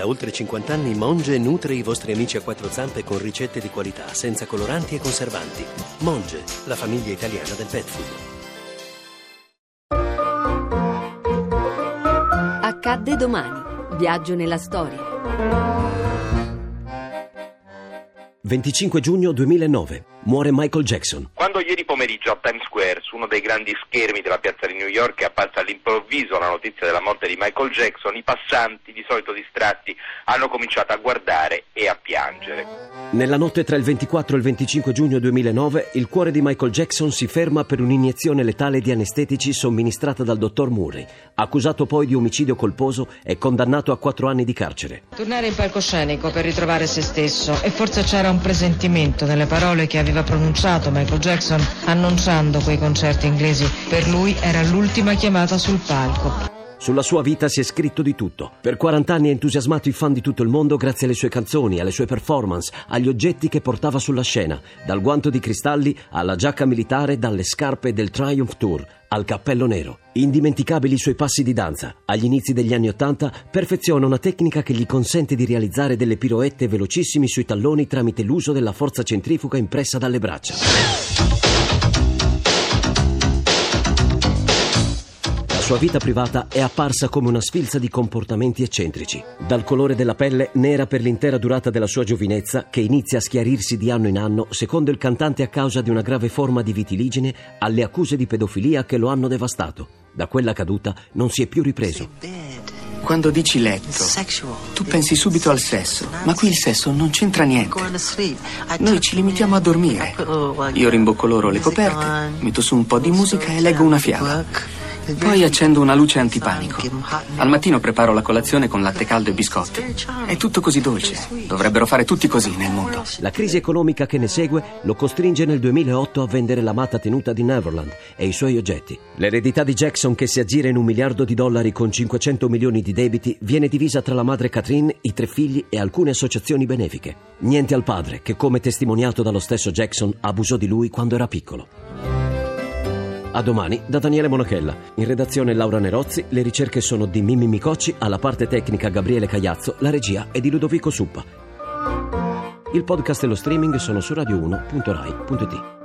Da oltre 50 anni Monge nutre i vostri amici a quattro zampe con ricette di qualità, senza coloranti e conservanti. Monge, la famiglia italiana del pet food. Accadde domani. Viaggio nella storia. 25 giugno 2009. Muore Michael Jackson. Quando ieri pomeriggio a Times Square, su uno dei grandi schermi della piazza di New York, è apparsa all'improvviso la notizia della morte di Michael Jackson, i passanti, di solito distratti, hanno cominciato a guardare e a piangere. Nella notte tra il 24 e il 25 giugno 2009, il cuore di Michael Jackson si ferma per un'iniezione letale di anestetici somministrata dal dottor Murray, accusato poi di omicidio colposo e condannato a quattro anni di carcere. Tornare in palcoscenico per ritrovare se stesso e forse c'era un presentimento nelle parole che aveva pronunciato Michael Jackson annunciando quei concerti inglesi. Per lui era l'ultima chiamata sul palco. Sulla sua vita si è scritto di tutto. Per 40 anni ha entusiasmato i fan di tutto il mondo grazie alle sue canzoni, alle sue performance, agli oggetti che portava sulla scena, dal guanto di cristalli alla giacca militare, dalle scarpe del Triumph Tour al cappello nero. Indimenticabili i suoi passi di danza. Agli inizi degli anni Ottanta perfeziona una tecnica che gli consente di realizzare delle piroette velocissimi sui talloni tramite l'uso della forza centrifuga impressa dalle braccia. Sua vita privata è apparsa come una sfilza di comportamenti eccentrici. Dal colore della pelle nera per l'intera durata della sua giovinezza, che inizia a schiarirsi di anno in anno, secondo il cantante a causa di una grave forma di vitiligine, alle accuse di pedofilia che lo hanno devastato. Da quella caduta non si è più ripreso. Quando dici letto, tu pensi subito al sesso, ma qui il sesso non c'entra niente. Noi ci limitiamo a dormire. Io rimbocco loro le coperte, metto su un po' di musica e leggo una fiaba. Poi accendo una luce antipanico. Al mattino preparo la colazione con latte caldo e biscotti. È tutto così dolce. Dovrebbero fare tutti così nel mondo. La crisi economica che ne segue lo costringe nel 2008 a vendere l'amata tenuta di Neverland e i suoi oggetti. L'eredità di Jackson, che si aggira in un miliardo di dollari con 500 milioni di debiti, viene divisa tra la madre Catherine, i tre figli e alcune associazioni benefiche. Niente al padre, che come testimoniato dallo stesso Jackson abusò di lui quando era piccolo. A domani da Daniele Monachella. In redazione Laura Nerozzi, le ricerche sono di Mimmi Micocci, alla parte tecnica Gabriele Cagliazzo, la regia è di Ludovico Suppa. Il podcast e lo streaming sono su radio1.rai.it.